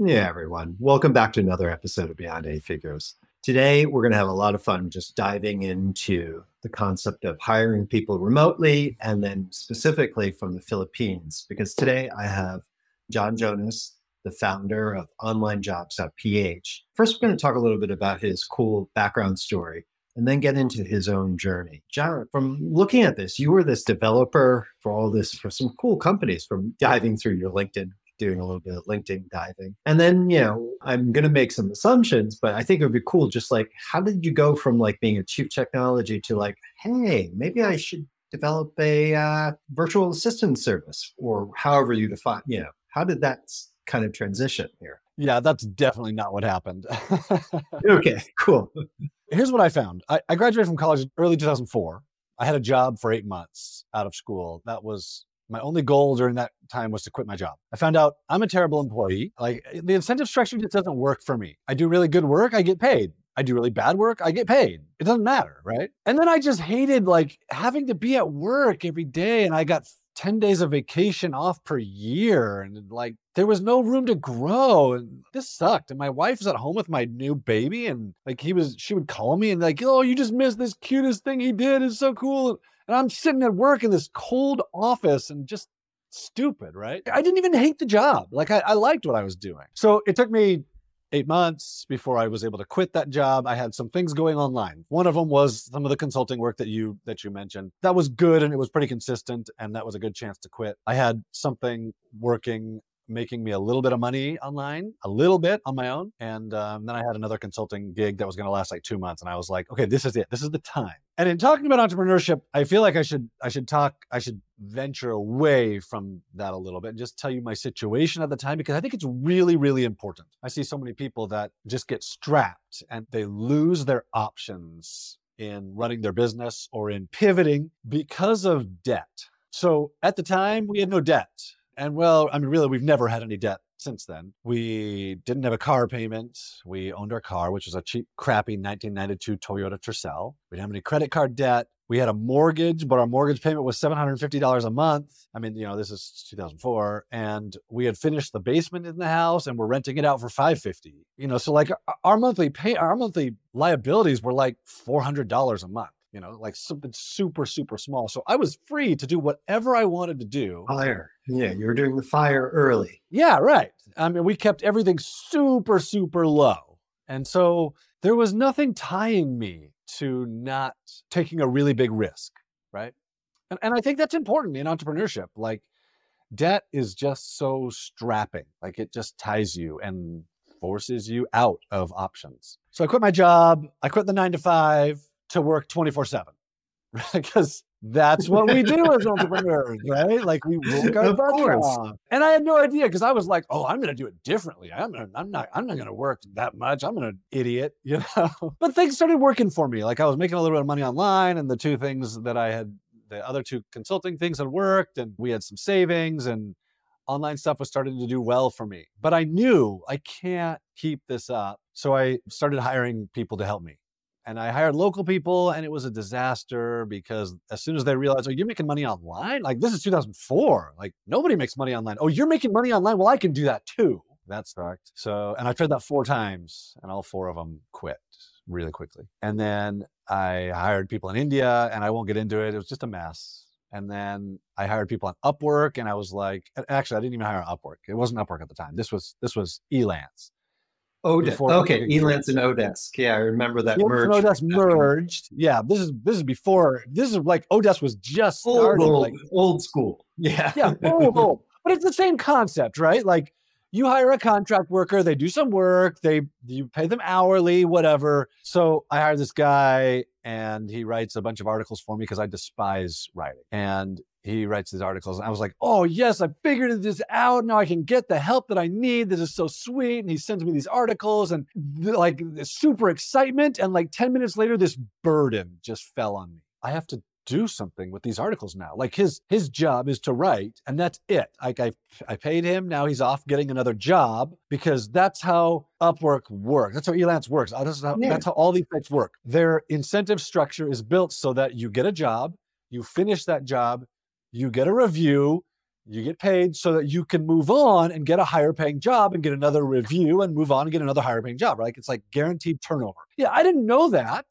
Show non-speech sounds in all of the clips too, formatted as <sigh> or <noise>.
Yeah, everyone. Welcome back to another episode of Beyond Eight Figures. Today, we're going to have a lot of fun just diving into the concept of hiring people remotely and then specifically from the Philippines. Because today I have John Jonas, the founder of OnlineJobs.ph. First, we're going to talk a little bit about his cool background story and then get into his own journey. John, from looking at this, you were this developer for all this for some cool companies from diving through your LinkedIn doing a little bit of LinkedIn diving. And then, you know, I'm going to make some assumptions, but I think it would be cool just like, how did you go from like being a chief technology to like, hey, maybe I should develop a uh, virtual assistant service or however you define, you know, how did that kind of transition here? Yeah, that's definitely not what happened. <laughs> okay, cool. Here's what I found I, I graduated from college early 2004. I had a job for eight months out of school. That was my only goal during that time was to quit my job. I found out I'm a terrible employee. Like eh, the incentive structure just doesn't work for me. I do really good work, I get paid. I do really bad work, I get paid. It doesn't matter, right? And then I just hated like having to be at work every day and I got 10 days of vacation off per year and like there was no room to grow and this sucked and my wife was at home with my new baby and like he was she would call me and like oh you just missed this cutest thing he did it's so cool and I'm sitting at work in this cold office and just stupid, right? I didn't even hate the job. Like I, I liked what I was doing. So it took me eight months before I was able to quit that job. I had some things going online. One of them was some of the consulting work that you that you mentioned. That was good and it was pretty consistent and that was a good chance to quit. I had something working making me a little bit of money online, a little bit on my own. And um, then I had another consulting gig that was going to last like two months. And I was like, okay, this is it. This is the time. And in talking about entrepreneurship, I feel like I should I should talk I should venture away from that a little bit and just tell you my situation at the time because I think it's really really important. I see so many people that just get strapped and they lose their options in running their business or in pivoting because of debt. So at the time, we had no debt. And well, I mean, really, we've never had any debt since then. We didn't have a car payment. We owned our car, which was a cheap, crappy 1992 Toyota Tercel. We didn't have any credit card debt. We had a mortgage, but our mortgage payment was $750 a month. I mean, you know, this is 2004 and we had finished the basement in the house and we're renting it out for 550. You know, so like our monthly pay our monthly liabilities were like $400 a month you know, like something super, super small. So I was free to do whatever I wanted to do. Fire. Yeah, you were doing the fire early. Yeah, right. I mean, we kept everything super, super low. And so there was nothing tying me to not taking a really big risk, right? And, and I think that's important in entrepreneurship. Like, debt is just so strapping, like, it just ties you and forces you out of options. So I quit my job, I quit the nine to five to work 24 7 <laughs> because that's what we do as entrepreneurs, right? Like we work our butts off. And I had no idea because I was like, oh, I'm going to do it differently. I'm gonna, I'm not, I'm not going to work that much. I'm an idiot, <laughs> you know. but things started working for me. Like I was making a little bit of money online, and the two things that I had, the other two consulting things had worked, and we had some savings, and online stuff was starting to do well for me. But I knew I can't keep this up, so I started hiring people to help me and I hired local people, and it was a disaster because as soon as they realized, oh, you're making money online, like this is 2004, like nobody makes money online. Oh, you're making money online. Well, I can do that too. That sucked. So, and I tried that four times, and all four of them quit really quickly. And then I hired people in India, and I won't get into it. It was just a mess. And then I hired people on Upwork, and I was like, actually, I didn't even hire Upwork. It wasn't Upwork at the time. This was this was Elance. Odesk. Okay, Elance and Odesk. Yeah, I remember that merge. Odesk merged. Yeah, this is this is before. This is like Odesk was just starting. Old, like, old school. Yeah, yeah, old, old. <laughs> But it's the same concept, right? Like you hire a contract worker, they do some work, they you pay them hourly, whatever. So I hired this guy, and he writes a bunch of articles for me because I despise writing, and he writes these articles. And I was like, oh, yes, I figured this out. Now I can get the help that I need. This is so sweet. And he sends me these articles and like super excitement. And like 10 minutes later, this burden just fell on me. I have to do something with these articles now. Like his his job is to write, and that's it. Like I I paid him. Now he's off getting another job because that's how Upwork works. That's how Elance works. Uh, that's how, yeah. that's how all these sites work. Their incentive structure is built so that you get a job, you finish that job, you get a review, you get paid so that you can move on and get a higher paying job and get another review and move on and get another higher paying job, right? It's like guaranteed turnover. Yeah, I didn't know that.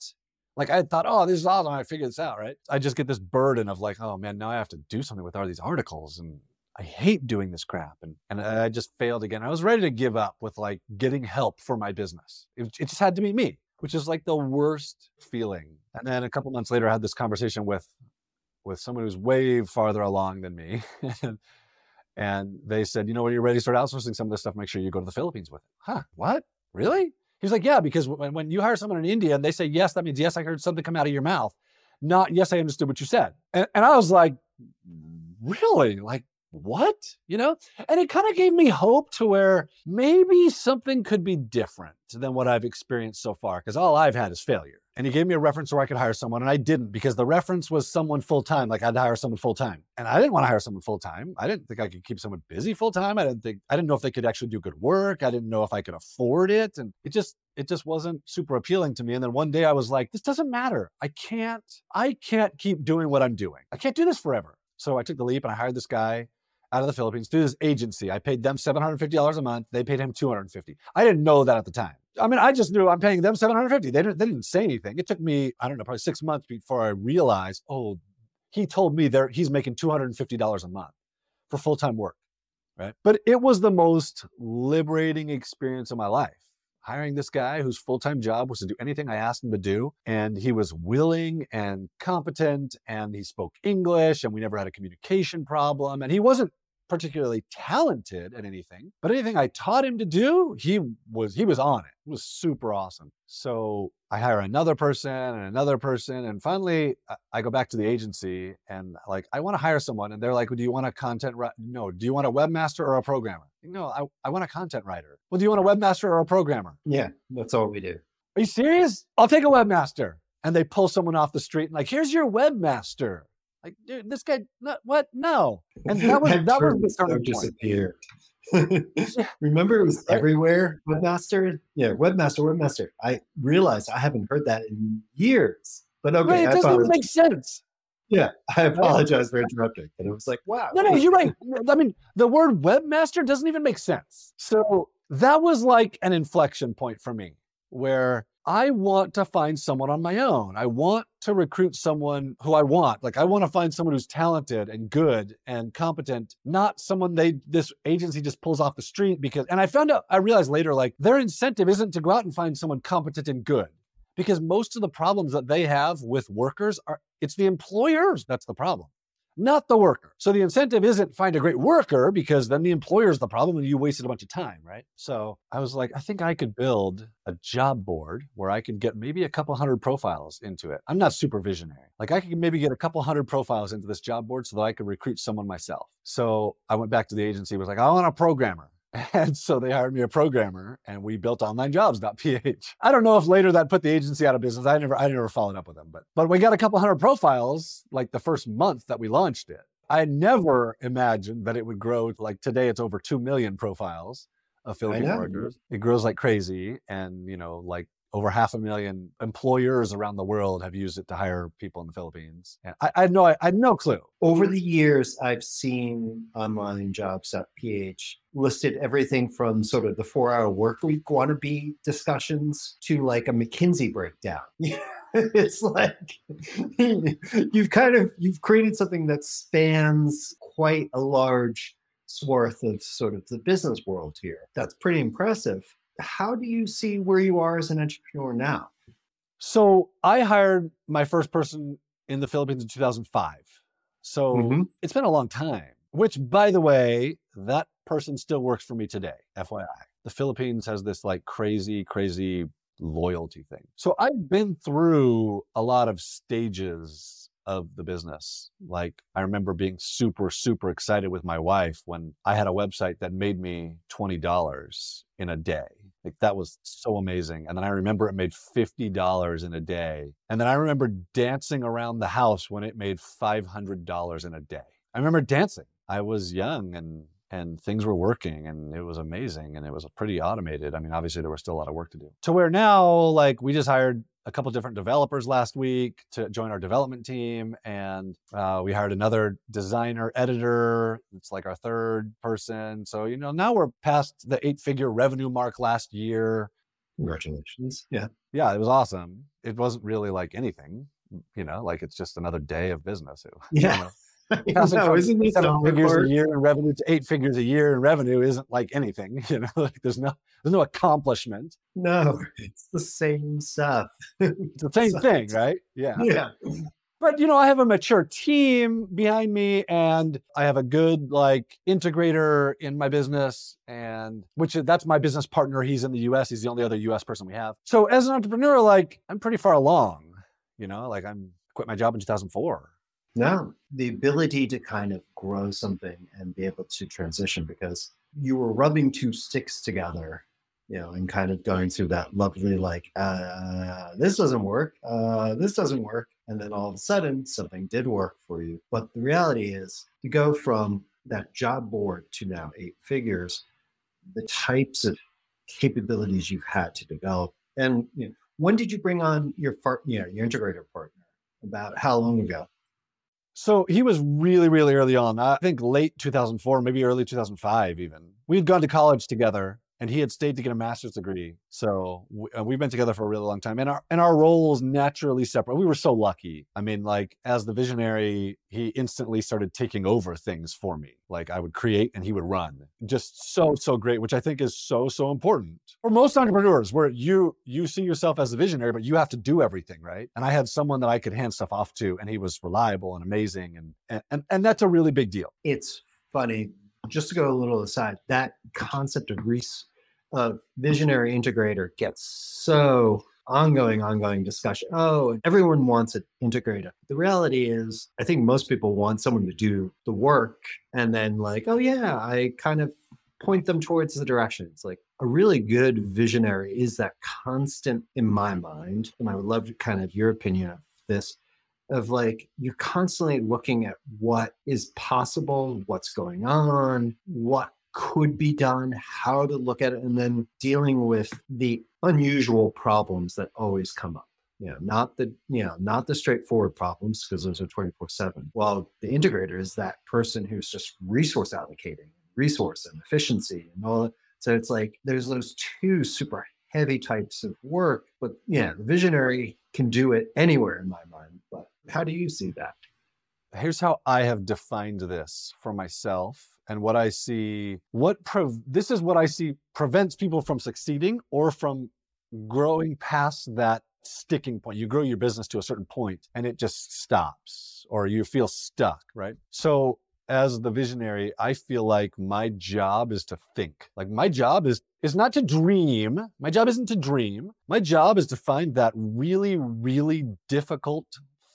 Like I thought, oh, this is awesome. I figured this out, right? I just get this burden of like, oh man, now I have to do something with all these articles and I hate doing this crap. And, and I just failed again. I was ready to give up with like getting help for my business. It, it just had to be me, which is like the worst feeling. And then a couple months later, I had this conversation with with someone who's way farther along than me. <laughs> and they said, you know, when you're ready to start outsourcing some of this stuff, make sure you go to the Philippines with it. Huh? What? Really? He's like, yeah, because when, when you hire someone in India and they say yes, that means yes, I heard something come out of your mouth. Not yes, I understood what you said. And, and I was like, really? Like, what? You know? And it kind of gave me hope to where maybe something could be different than what I've experienced so far, because all I've had is failure. And he gave me a reference where I could hire someone, and I didn't because the reference was someone full time. Like I'd hire someone full time, and I didn't want to hire someone full time. I didn't think I could keep someone busy full time. I didn't think I didn't know if they could actually do good work. I didn't know if I could afford it, and it just it just wasn't super appealing to me. And then one day I was like, this doesn't matter. I can't I can't keep doing what I'm doing. I can't do this forever. So I took the leap and I hired this guy out of the Philippines through this agency. I paid them $750 a month. They paid him 250. I didn't know that at the time. I mean, I just knew I'm paying them 750. They didn't, they didn't say anything. It took me, I don't know, probably six months before I realized, oh, he told me there he's making $250 a month for full-time work. Right. But it was the most liberating experience of my life hiring this guy whose full-time job was to do anything I asked him to do. And he was willing and competent and he spoke English and we never had a communication problem. And he wasn't particularly talented at anything, but anything I taught him to do, he was he was on it. It was super awesome. So I hire another person and another person, and finally I go back to the agency and like I want to hire someone, and they're like, "Do you want a content? Ri-? No. Do you want a webmaster or a programmer? No, I, I want a content writer. Well, do you want a webmaster or a programmer? Yeah, that's all we do. Are you serious? I'll take a webmaster. And they pull someone off the street and like, here's your webmaster. Like, dude, this guy, what? No. And that was that was the turning disappeared. <laughs> Remember, it was everywhere. Webmaster, yeah, webmaster, webmaster. I realized I haven't heard that in years. But okay, Wait, it doesn't even make sense. Yeah, I apologize for interrupting. And it was like, wow. No, no, you're right. I mean, the word webmaster doesn't even make sense. So that was like an inflection point for me where I want to find someone on my own. I want to recruit someone who I want. Like I want to find someone who's talented and good and competent, not someone they this agency just pulls off the street because and I found out I realized later like their incentive isn't to go out and find someone competent and good. Because most of the problems that they have with workers are it's the employers that's the problem not the worker. So the incentive isn't find a great worker because then the employer is the problem and you wasted a bunch of time, right? So I was like, I think I could build a job board where I could get maybe a couple hundred profiles into it. I'm not super visionary. Like I could maybe get a couple hundred profiles into this job board so that I could recruit someone myself. So I went back to the agency, was like, I want a programmer. And so they hired me a programmer and we built onlinejobs.ph. <laughs> I don't know if later that put the agency out of business. I never I never followed up with them, but but we got a couple hundred profiles like the first month that we launched it. I never imagined that it would grow like today it's over 2 million profiles of Filipino workers. It grows like crazy and you know like over half a million employers around the world have used it to hire people in the Philippines. And I, I had no, I had no clue. Over the years, I've seen onlinejobs.ph listed everything from sort of the four hour work week wannabe discussions to like a McKinsey breakdown. <laughs> it's like you've kind of you've created something that spans quite a large swath of sort of the business world here. That's pretty impressive how do you see where you are as an entrepreneur now? So I hired my first person in the Philippines in 2005. So mm-hmm. it's been a long time, which by the way, that person still works for me today, FYI. The Philippines has this like crazy, crazy loyalty thing. So I've been through a lot of stages of the business. Like I remember being super, super excited with my wife when I had a website that made me $20 in a day. Like that was so amazing. And then I remember it made $50 in a day. And then I remember dancing around the house when it made $500 in a day. I remember dancing. I was young and and things were working and it was amazing and it was pretty automated. I mean, obviously there was still a lot of work to do. To where now, like we just hired a couple different developers last week to join our development team, and uh, we hired another designer editor. It's like our third person. So you know now we're past the eight-figure revenue mark last year. Congratulations! Yeah, yeah, it was awesome. It wasn't really like anything, you know, like it's just another day of business. It, <laughs> yeah. You know, <laughs> No, isn't it seven figures a year in revenue to eight figures a year in revenue isn't like anything. <laughs> You know, like there's no there's no accomplishment. No, it's the same stuff. <laughs> it's the same thing, right? Yeah. Yeah. But you know, I have a mature team behind me and I have a good like integrator in my business and which that's my business partner. He's in the US. He's the only other US person we have. So as an entrepreneur, like I'm pretty far along, you know, like I'm quit my job in 2004 no, the ability to kind of grow something and be able to transition because you were rubbing two sticks together, you know, and kind of going through that lovely, like, uh, this doesn't work, uh, this doesn't work. And then all of a sudden, something did work for you. But the reality is to go from that job board to now eight figures, the types of capabilities you've had to develop. And you know, when did you bring on your part, you know, your integrator partner? About how long ago? So he was really, really early on. I think late 2004, maybe early 2005, even. We had gone to college together and he had stayed to get a master's degree. So we, have been together for a really long time, and our and our roles naturally separate. We were so lucky. I mean, like as the visionary, he instantly started taking over things for me. Like I would create and he would run. Just so so great, which I think is so so important for most entrepreneurs, where you you see yourself as a visionary, but you have to do everything, right? And I had someone that I could hand stuff off to, and he was reliable and amazing, and and and that's a really big deal. It's funny just to go a little aside, that concept of Reese of visionary integrator gets so ongoing, ongoing discussion. Oh, everyone wants an integrator. The reality is, I think most people want someone to do the work and then, like, oh, yeah, I kind of point them towards the direction. It's like a really good visionary is that constant in my mind. And I would love kind of your opinion of this of like you're constantly looking at what is possible, what's going on, what could be done, how to look at it, and then dealing with the unusual problems that always come up. You know, not the you know, not the straightforward problems because those are 24-7. Well, the integrator is that person who's just resource allocating, resource and efficiency and all that. So it's like there's those two super heavy types of work, but yeah, the visionary can do it anywhere in my mind. How do you see that? Here's how I have defined this for myself and what I see. What this is what I see prevents people from succeeding or from growing past that sticking point. You grow your business to a certain point and it just stops or you feel stuck, right? So as the visionary, I feel like my job is to think. Like my job is is not to dream. My job isn't to dream. My job is to find that really really difficult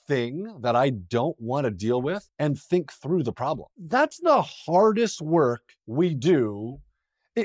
thing that I don't want to deal with and think through the problem. That's the hardest work we do,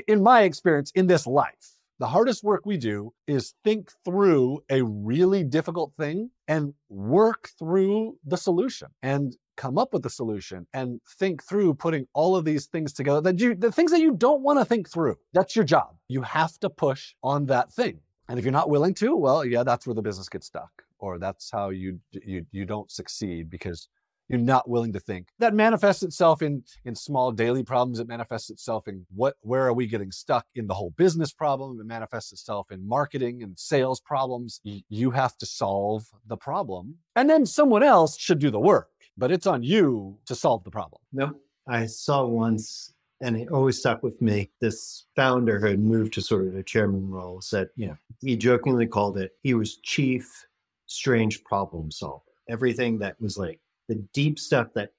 in my experience, in this life. The hardest work we do is think through a really difficult thing and work through the solution and come up with the solution and think through putting all of these things together that you the things that you don't want to think through. That's your job. You have to push on that thing. And if you're not willing to, well, yeah, that's where the business gets stuck or that's how you you you don't succeed because you're not willing to think. That manifests itself in in small daily problems. It manifests itself in what where are we getting stuck in the whole business problem? It manifests itself in marketing and sales problems. You have to solve the problem. And then someone else should do the work but it's on you to solve the problem. No i saw once and it always stuck with me. This founder who had moved to sort of a chairman role said, you know, he jokingly called it, he was chief strange problem solver. Everything that was like the deep stuff that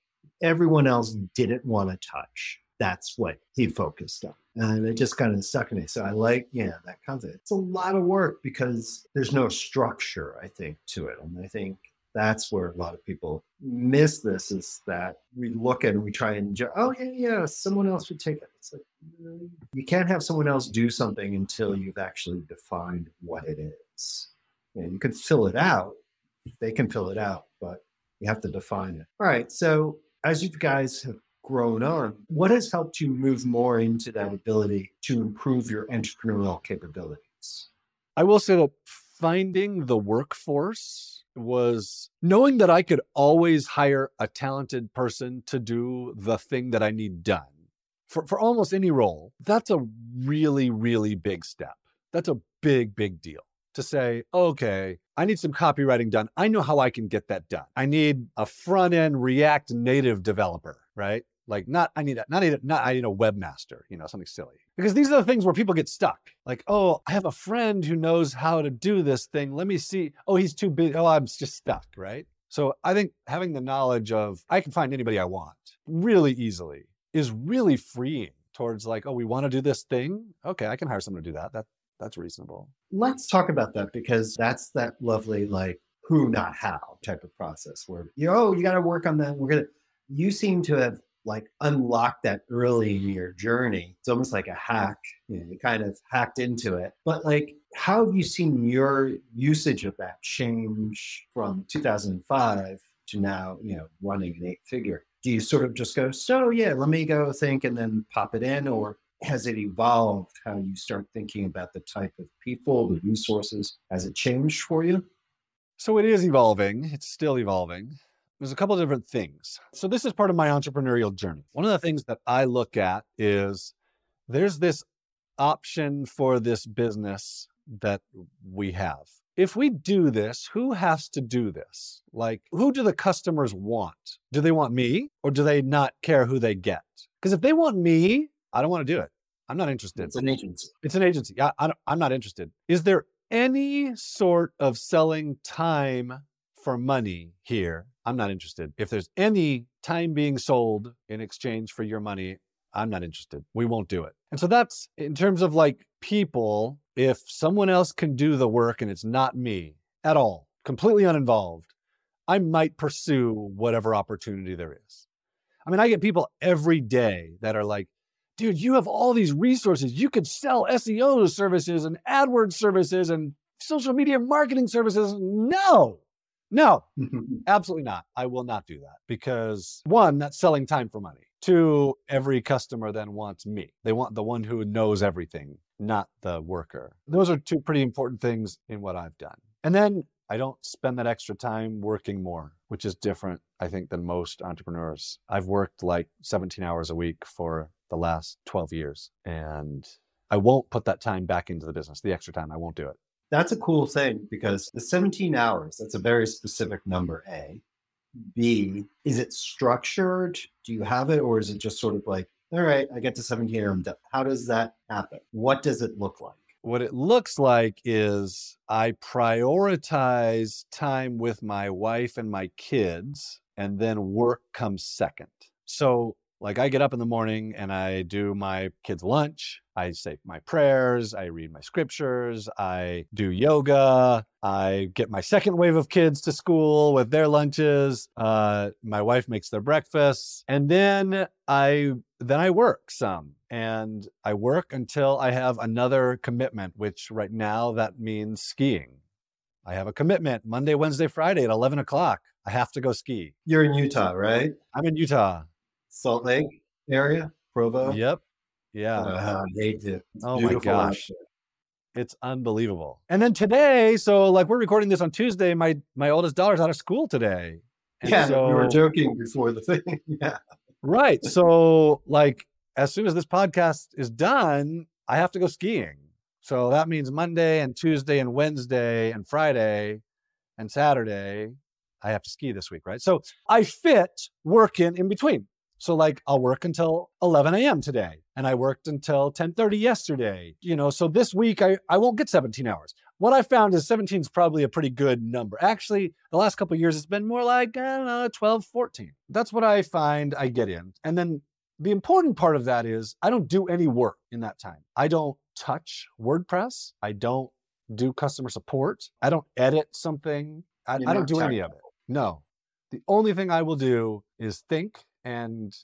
everyone else didn't want to touch. That's what he focused on. And it just kind of stuck in me. So I like, yeah, that concept. It's a lot of work because there's no structure, I think, to it. And I think That's where a lot of people miss this is that we look at and we try and, oh, yeah, yeah, someone else would take it. It's like, mm, you can't have someone else do something until you've actually defined what it is. And you can fill it out. They can fill it out, but you have to define it. All right. So as you guys have grown on, what has helped you move more into that ability to improve your entrepreneurial capabilities? I will say that finding the workforce was knowing that I could always hire a talented person to do the thing that I need done for, for almost any role. That's a really, really big step. That's a big, big deal to say, okay, I need some copywriting done. I know how I can get that done. I need a front end React native developer, right? Like not I need a, not a, not I need a webmaster, you know, something silly. Because these are the things where people get stuck. Like, oh, I have a friend who knows how to do this thing. Let me see. Oh, he's too big. Oh, I'm just stuck, right? So I think having the knowledge of I can find anybody I want really easily is really freeing towards like, oh, we want to do this thing. Okay, I can hire someone to do that. That that's reasonable. Let's talk about that because that's that lovely like who not how type of process where you oh you got to work on that. We're gonna. You seem to have like unlock that early in mm-hmm. your journey. It's almost like a hack. You, know, you kind of hacked into it. But like, how have you seen your usage of that change from 2005 to now? You know, running an eight figure. Do you sort of just go, so yeah, let me go think and then pop it in, or has it evolved how you start thinking about the type of people, the mm-hmm. resources? Has it changed for you? So it is evolving. It's still evolving. There's a couple of different things. So this is part of my entrepreneurial journey. One of the things that I look at is there's this option for this business that we have. If we do this, who has to do this? Like, who do the customers want? Do they want me or do they not care who they get? Because if they want me, I don't want to do it. I'm not interested. It's an agency. It's an agency. I, I I'm not interested. Is there any sort of selling time for money here? I'm not interested. If there's any time being sold in exchange for your money, I'm not interested. We won't do it. And so that's in terms of like people, if someone else can do the work and it's not me at all, completely uninvolved, I might pursue whatever opportunity there is. I mean, I get people every day that are like, dude, you have all these resources. You could sell SEO services and AdWords services and social media marketing services. No, no, <laughs> absolutely not. I will not do that because one, that's selling time for money. Two, every customer then wants me. They want the one who knows everything, not the worker. Those are two pretty important things in what I've done. And then I don't spend that extra time working more, which is different, I think, than most entrepreneurs. I've worked like 17 hours a week for the last 12 years, and I won't put that time back into the business, the extra time. I won't do it. That's a cool thing because the 17 hours, that's a very specific number, A. B, is it structured? Do you have it? Or is it just sort of like, all right, I get to 17 hours. How does that happen? What does it look like? What it looks like is I prioritize time with my wife and my kids, and then work comes second. So like I get up in the morning and I do my kids' lunch. I say my prayers. I read my scriptures. I do yoga. I get my second wave of kids to school with their lunches. Uh, my wife makes their breakfasts, and then I then I work some, and I work until I have another commitment. Which right now that means skiing. I have a commitment Monday, Wednesday, Friday at eleven o'clock. I have to go ski. You're in Utah, right? I'm in Utah. Salt Lake area, Provo. Yep. Yeah. Uh, I hate it. It's oh my gosh. It's unbelievable. And then today, so like we're recording this on Tuesday, my my oldest daughter's out of school today. And Yeah, so, we were joking before the thing. <laughs> yeah. Right. So like as soon as this podcast is done, I have to go skiing. So that means Monday and Tuesday and Wednesday and Friday and Saturday, I have to ski this week, right? So I fit working in between. So like I'll work until 11 a.m. today and I worked until 10:30 yesterday. You know, so this week I, I won't get 17 hours. What I found is 17 is probably a pretty good number. Actually, the last couple of years it's been more like I don't know, 12, 14. That's what I find I get in. And then the important part of that is I don't do any work in that time. I don't touch WordPress. I don't do customer support. I don't edit something. I, I don't do any of it. No. The only thing I will do is think and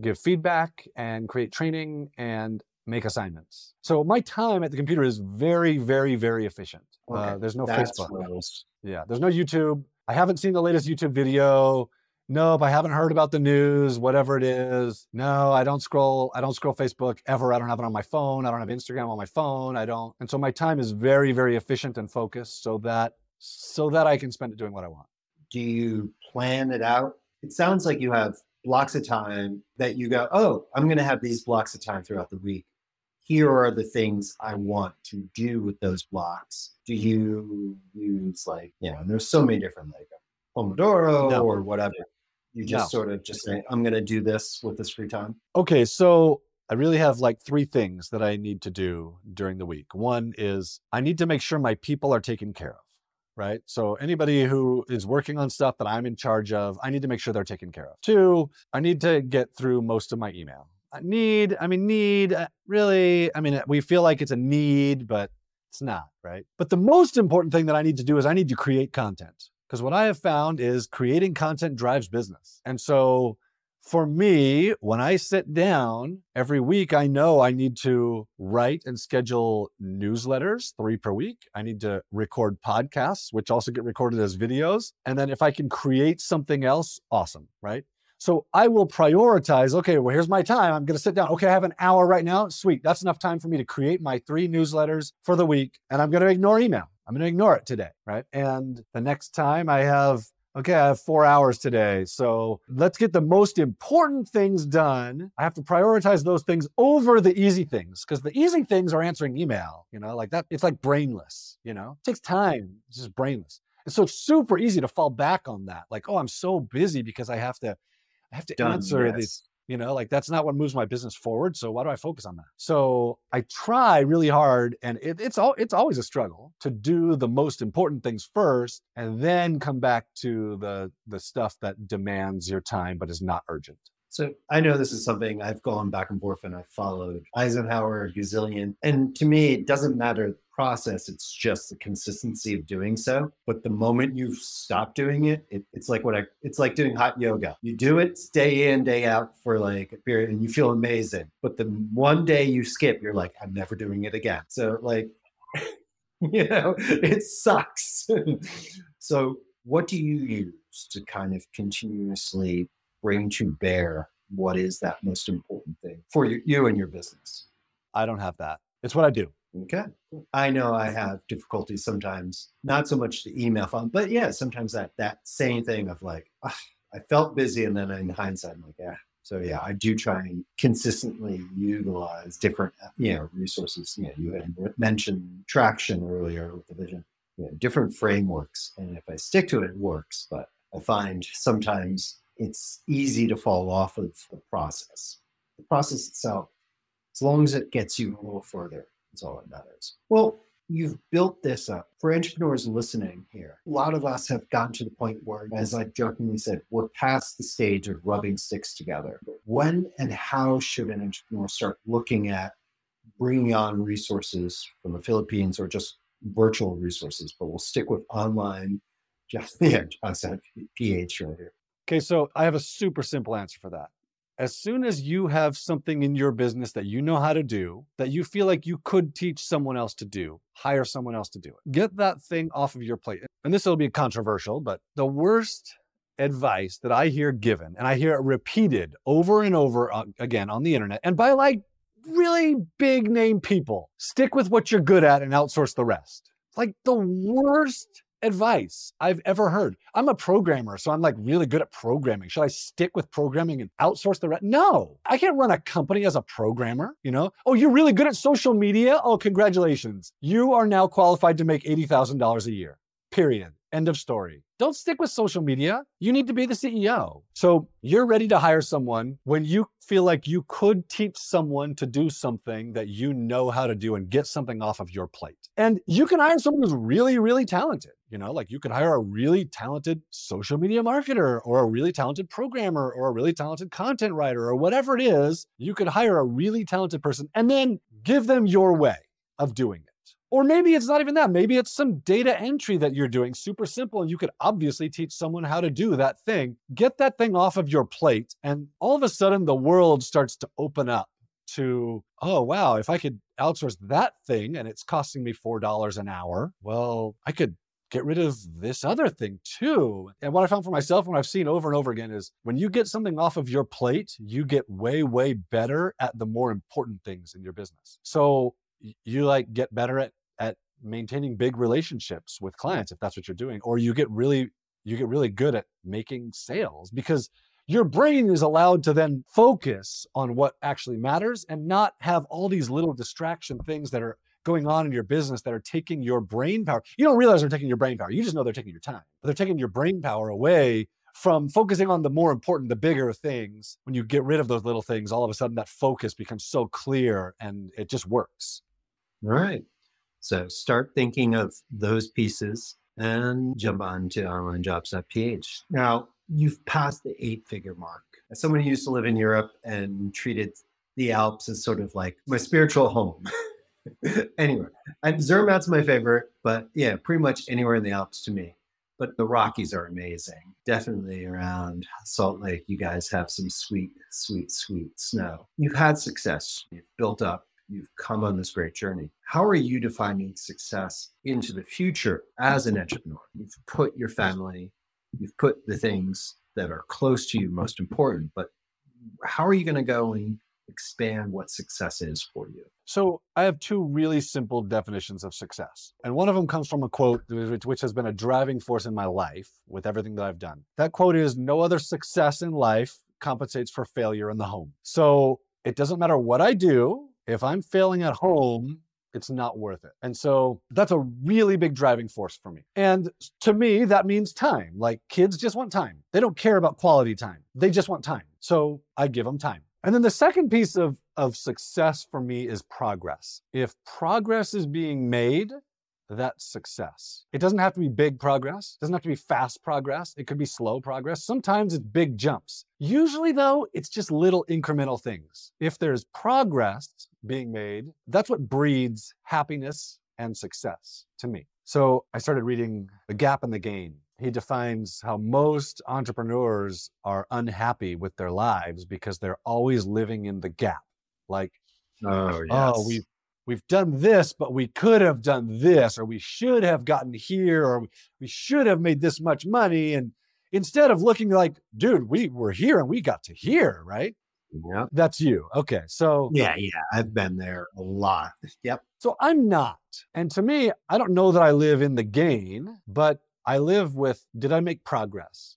give feedback and create training and make assignments. So my time at the computer is very, very, very efficient. Uh, there's no That's Facebook. was- Yeah, there's no YouTube. I haven't seen the latest YouTube video. Nope, I haven't heard about the news, whatever it is. No, I don't scroll. I don't scroll Facebook ever. I don't have it on my phone. I don't have Instagram on my phone. I don't. And so my time is very, very efficient and focused so that so that I can spend it doing what I want. do you plan it out? It sounds like you have blocks of time that you go, oh, I'm going to have these blocks of time throughout the week. Here are the things I want to do with those blocks. Do you use like, you know, and there's so many different like Pomodoro No. or whatever. You just No. sort of just say, I'm going to do this with this free time. Okay, so I really have like three things that I need to do during the week. One is I need to make sure my people are taken care of, right? So anybody who is working on stuff that I'm in charge of, I need to make sure they're taken care of. Two, I need to get through most of my email. I need, I mean, need, uh, really, I mean, we feel like it's a need, but it's not, right? But the most important thing that I need to do is I need to create content. Because what I have found is creating content drives business. And so for me, when I sit down every week, I know I need to write and schedule newsletters, three per week. I need to record podcasts, which also get recorded as videos. And then if I can create something else, awesome, right? So I will prioritize, okay, well, here's my time. I'm going to sit down. Okay, I have an hour right now. Sweet. That's enough time for me to create my three newsletters for the week. And I'm going to ignore email. I'm going to ignore it today, right? And the next time I have okay, I have four hours today. So let's get the most important things done. I have to prioritize those things over the easy things because the easy things are answering email, you know, like that. It's like brainless, you know, it takes time. It's just brainless. And so it's super easy to fall back on that. Like, oh, I'm so busy because I have to, I have to Done. answer yes. these you know like that's not what moves my business forward so why do i focus on that so i try really hard and it, it's all it's always a struggle to do the most important things first and then come back to the the stuff that demands your time but is not urgent So I know this is something I've gone back and forth and I've followed Eisenhower, Gazillion. And to me, it doesn't matter process, it's just the consistency of doing so. But the moment you stop doing it, it it's like what I it's like doing hot yoga. You do it day in, day out for like a period and you feel amazing. But the one day you skip, you're like, I'm never doing it again. So like <laughs> you know, it sucks. <laughs> so what do you use to kind of continuously bring to bear what is that most important thing for you, you and your business. i don't have that it's what i do Okay. I know I have difficulties sometimes, not so much the email phone, but yeah, sometimes that that same thing of like, "Ah, I felt busy, and then in hindsight, I'm like, yeah. So yeah, I do try and consistently utilize different, you know, resources. You know, you had mentioned traction earlier with the vision. You know, different frameworks, and if I stick to it, it works. But I find sometimes it's easy to fall off of the process. The process itself, as long as it gets you a little further, is all that matters. Well, you've built this up for entrepreneurs listening here. A lot of us have gotten to the point where, as I jokingly said, we're past the stage of rubbing sticks together. When and how should an entrepreneur start looking at bringing on resources from the Philippines or just virtual resources? But we'll stick with online. Just <laughs> yeah, John's had PH right here. Okay, so I have a super simple answer for that. As soon as you have something in your business that you know how to do, that you feel like you could teach someone else to do, hire someone else to do it. Get that thing off of your plate. And this will be controversial, but the worst advice that I hear given, and I hear it repeated over and over again on the internet, and by like really big name people stick with what you're good at and outsource the rest. Like the worst advice I've ever heard. I'm a programmer, so I'm like really good at programming. Should I stick with programming and outsource the rest? No, I can't run a company as a programmer. You know, oh, you're really good at social media. Oh, congratulations. You are now qualified to make $80,000 a year. Period. End of story. Don't stick with social media. You need to be the CEO. So you're ready to hire someone when you feel like you could teach someone to do something that you know how to do and get something off of your plate. And you can hire someone who's really, really talented. You know, like you could hire a really talented social media marketer or a really talented programmer or a really talented content writer or whatever it is. You could hire a really talented person and then give them your way of doing it. Or maybe it's not even that. Maybe it's some data entry that you're doing, super simple, and you could obviously teach someone how to do that thing. Get that thing off of your plate, and all of a sudden the world starts to open up to, oh, wow, if I could outsource that thing and it's costing me $4 an hour, well, I could get rid of this other thing too. And what I found for myself, and what I've seen over and over again, is when you get something off of your plate, you get way, way better at the more important things in your business. So you like get better at at maintaining big relationships with clients if that's what you're doing, or you get really you get really good at making sales because your brain is allowed to then focus on what actually matters and not have all these little distraction things that are going on in your business that are taking your brain power. You don't realize they're taking your brain power. You just know they're taking your time. But they're taking your brain power away from focusing on the more important, the bigger things. When you get rid of those little things, all of a sudden that focus becomes so clear and it just works. Right. So start thinking of those pieces and jump on to onlinejobs.ph. Now, you've passed the eight figure mark. As someone who used to live in Europe and treated the Alps as sort of like my spiritual home. <laughs> <laughs> anyway, and Zermatt's my favorite, but yeah, pretty much anywhere in the Alps to me. But the Rockies are amazing. Definitely around Salt Lake, you guys have some sweet, sweet, sweet snow. You've had success. You've built up. You've come on this great journey. How are you defining success into the future as an entrepreneur? You've put your family, you've put the things that are close to you most important, but how are you going to go and expand what success is for you? So I have two really simple definitions of success. And one of them comes from a quote which has been a driving force in my life with everything that I've done. That quote is no other success in life compensates for failure in the home. So it doesn't matter what I do, if I'm failing at home, it's not worth it. And so that's a really big driving force for me. And to me, that means time. Like kids just want time. They don't care about quality time. They just want time. So I give them time. And then the second piece of, of success for me is progress. If progress is being made, that's success. It doesn't have to be big progress, it doesn't have to be fast progress, it could be slow progress. Sometimes it's big jumps. Usually, though, it's just little incremental things. If there's progress being made, that's what breeds happiness and success to me. So I started reading The Gap and the Gain he defines how most entrepreneurs are unhappy with their lives because they're always living in the gap. Like, oh, oh yes. oh, we've we've done this, but we could have done this, or we should have gotten here, or we should have made this much money. And instead of looking like, dude, we were here and we got to here, right? Yeah. That's you. Okay. So, yeah, yeah, I've been there a lot. Yep. So I'm not. And to me, I don't know that I live in the gain, but I live with did I make progress?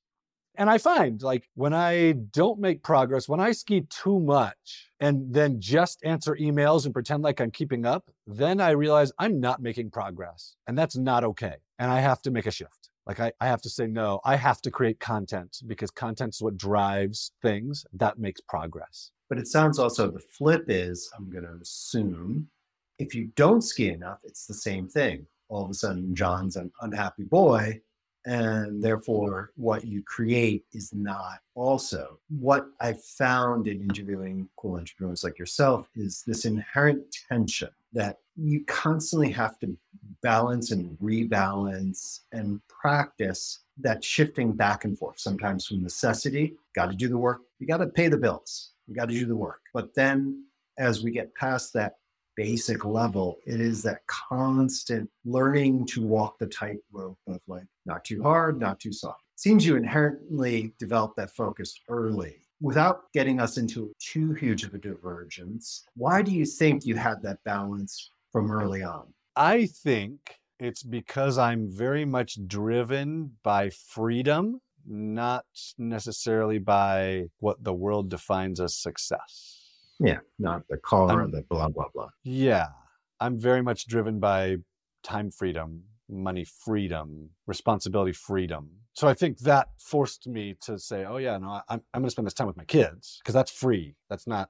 And I find like when I don't make progress, when I ski too much and then just answer emails and pretend like I'm keeping up, then I realize I'm not making progress. And that's not okay. And I have to make a shift. Like I, I have to say, no, I have to create content because content is what drives things that makes progress. But it sounds also the flip is, I'm going to assume, if you don't ski enough, it's the same thing all of a sudden John's an unhappy boy. And therefore, what you create is not also. What I found in interviewing cool entrepreneurs like yourself is this inherent tension that you constantly have to balance and rebalance and practice that shifting back and forth, sometimes from necessity, got to do the work, you got to pay the bills, you got to do the work. But then as we get past that basic level, it is that constant learning to walk the tightrope of like not too hard, not too soft. It seems you inherently develop that focus early. Without getting us into too huge of a divergence, why do you think you had that balance from early on? I think it's because I'm very much driven by freedom, not necessarily by what the world defines as success. Yeah, not the car, I'm, the blah, blah, blah. Yeah. I'm very much driven by time freedom, money freedom, responsibility freedom. So I think that forced me to say, oh, yeah, no, I'm, I'm going to spend this time with my kids because that's free. That's not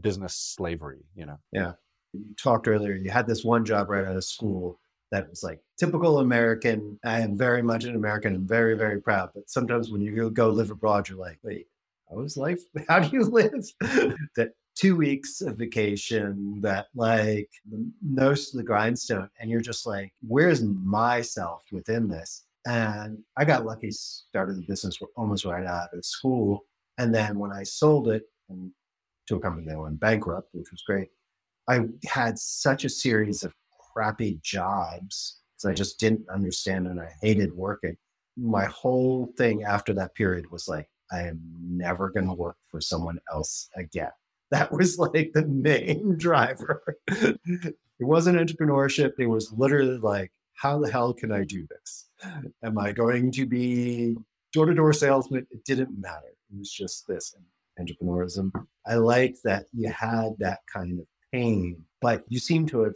business slavery, you know? Yeah. You talked earlier, you had this one job right out of school that was like typical American. I am very much an American and very, very proud. But sometimes when you go live abroad, you're like, wait, how is life? <laughs> How do you live? <laughs> that two weeks of vacation that like the nose to the grindstone and you're just like where's myself within this? And i got lucky started the business almost right out of school and then when i sold it and to a company that went bankrupt which was great i had such a series of crappy jobs because i just didn't understand and i hated working. My whole thing after that period was like i am never going to work for someone else again that was like the main <laughs> driver. it wasn't entrepreneurship. It was literally like, how the hell can I do this? Am I going to be door to door salesman? It didn't matter. It was just this entrepreneurism. I like that you had that kind of pain, but you seem to have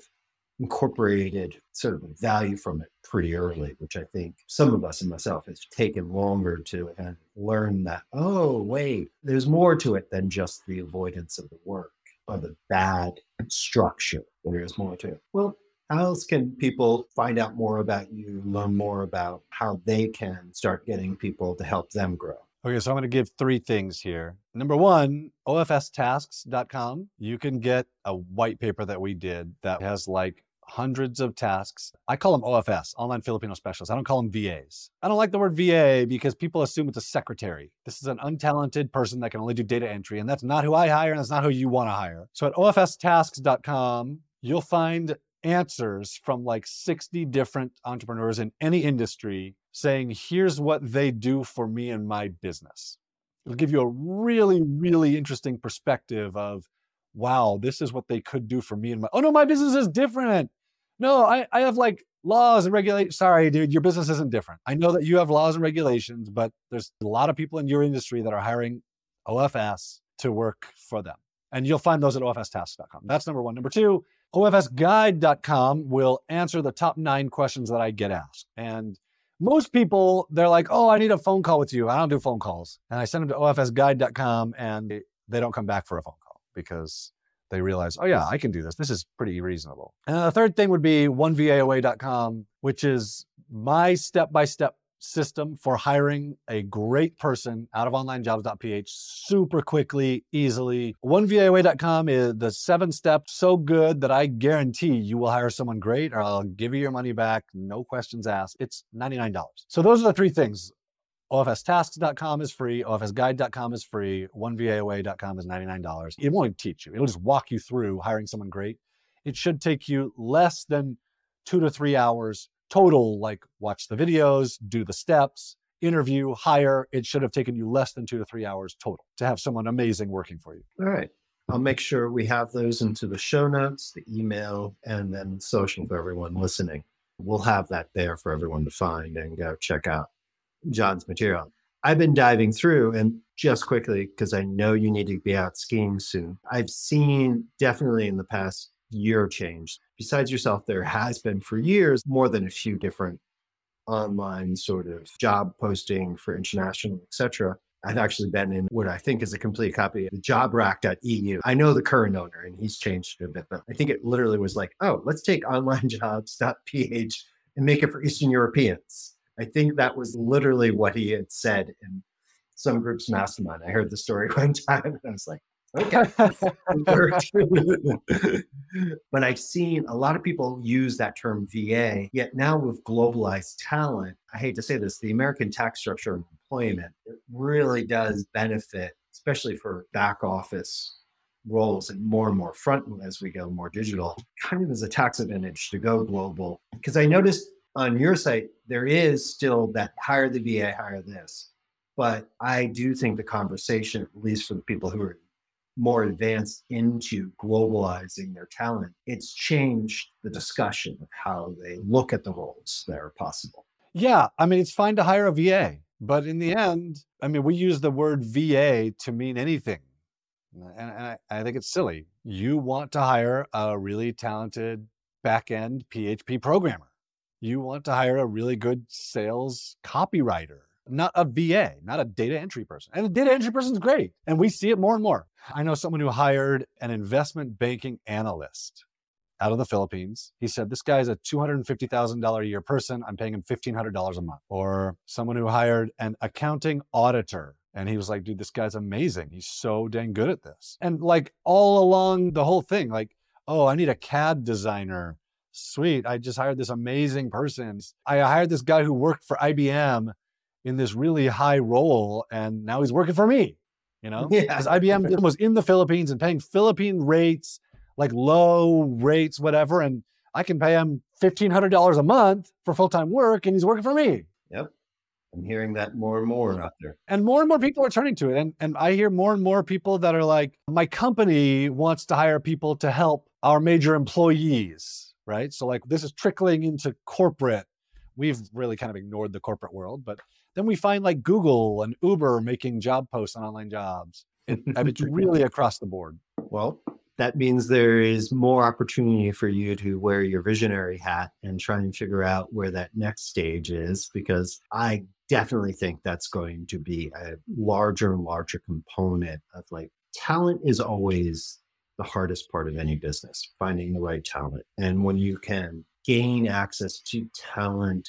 incorporated sort of value from it pretty early, which I think some of us and myself has taken longer to of learn that, oh, wait, there's more to it than just the avoidance of the work or the bad structure. There's more to it. Well, how else can people find out more about you, learn more about how they can start getting people to help them grow? Okay, so I'm going to give three things here. Number one, ofstasks.com. You can get a white paper that we did that has like hundreds of tasks. I call them OFS, online Filipino specialists. I don't call them VAs. I don't like the word VA because people assume it's a secretary. This is an untalented person that can only do data entry, and that's not who I hire, and that's not who you want to hire. So at ofstasks.com, you'll find answers from like 60 different entrepreneurs in any industry saying, here's what they do for me and my business. It'll give you a really, really interesting perspective of, wow, this is what they could do for me and my, oh no, my business is different no, I, I have like laws and regulations. Sorry, dude, your business isn't different. I know that you have laws and regulations, but there's a lot of people in your industry that are hiring OFS to work for them. And you'll find those at ofstasks.com. That's number one. Number two, ofsguide.com will answer the top nine questions that I get asked. And most people, they're like, oh, I need a phone call with you. I don't do phone calls. And I send them to ofsguide.com and they don't come back for a phone call because they realize, oh yeah, I can do this. This is pretty reasonable. And the third thing would be onevaoa.com, which is my step-by-step system for hiring a great person out of onlinejobs.ph super quickly, easily. OneVAOA.com is the seven steps so good that I guarantee you will hire someone great or I'll give you your money back, no questions asked. It's $99. So those are the three things OFStasks.com is free. OFSguide.com is free. OneVAOA.com is $99. It won't teach you. It'll just walk you through hiring someone great. It should take you less than two to three hours total, like watch the videos, do the steps, interview, hire. It should have taken you less than two to three hours total to have someone amazing working for you. All right. I'll make sure we have those into the show notes, the email, and then social for everyone listening. We'll have that there for everyone to find and go check out. John's material. I've been diving through and just quickly, because I know you need to be out skiing soon. I've seen definitely in the past year change. Besides yourself, there has been for years more than a few different online sort of job posting for international, etc. I've actually been in what I think is a complete copy of the jobrack.eu. I know the current owner and he's changed it a bit, but I think it literally was like, oh, let's take onlinejobs.ph and make it for Eastern Europeans. I think that was literally what he had said in some group's mastermind. I heard the story <laughs> one time and I was like, okay. <laughs> <laughs> but I've seen a lot of people use that term VA, yet now with globalized talent, I hate to say this, the American tax structure of employment, it really does benefit, especially for back office roles and more and more front as we go more digital, kind of as a tax advantage to go global. Because I noticed on your site, there is still that hire the VA, hire this. But I do think the conversation, at least for the people who are more advanced into globalizing their talent, it's changed the discussion of how they look at the roles that are possible. Yeah. I mean, it's fine to hire a VA, but in the end, I mean, we use the word VA to mean anything. And, I, I think it's silly. You want to hire a really talented back end PHP programmer you want to hire a really good sales copywriter, not a VA, not a data entry person. And the data entry person is great. And we see it more and more. I know someone who hired an investment banking analyst out of the Philippines. He said, This guy's a $250,000 a year person. I'm paying him $1,500 a month. Or someone who hired an accounting auditor And he was like, dude, this guy's amazing. He's so dang good at this. And like all along the whole thing, like, oh, I need a CAD designer. Sweet. I just hired this amazing person. I hired this guy who worked for IBM in this really high role, and now he's working for me. You know, Yeah. because IBM <laughs> was in the Philippines and paying Philippine rates, like low rates, whatever. And I can pay him $1,500 a month for full time work, and he's working for me. Yep. I'm hearing that more and more out there. and more and more people are turning to it and and i hear more and more people that are like my company wants to hire people to help our major employees right? So like this is trickling into corporate. We've really kind of ignored the corporate world but then we find like google and uber making job posts on online jobs it, I mean, it's <laughs> really across the board. Well, that means there is more opportunity for you to wear your visionary hat and try and figure out where that next stage is, because I definitely think that's going to be a larger and larger component of like talent is always the hardest part of any business, finding the right talent. And when you can gain access to talent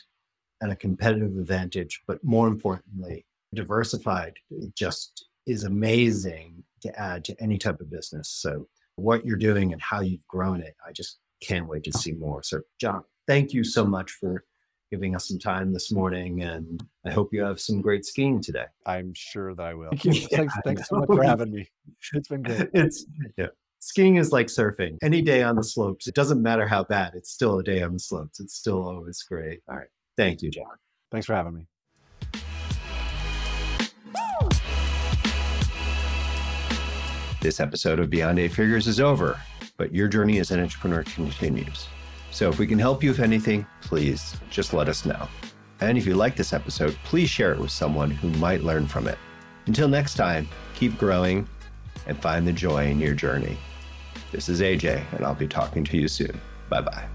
at a competitive advantage, but more importantly, diversified, it just is amazing to add to any type of business. So what you're doing and how you've grown it. I just can't wait to see more. So, John, thank you so much for giving us some time this morning. And I hope you have some great skiing today. i'm sure that i will <laughs> Yeah, thanks, thanks so much for having me it's been great <laughs> It's, yeah. Skiing is like surfing. Any day on the slopes, it doesn't matter how bad, it's still a day on the slopes. It's still always great. All right. Thank you, John. thanks for having me This episode of Beyond Eight Figures is over, but your journey as an entrepreneur continues. So if we can help you with anything, please just let us know. And if you like this episode, please share it with someone who might learn from it. Until next time, keep growing and find the joy in your journey. This is AJ, and I'll be talking to you soon. Bye bye.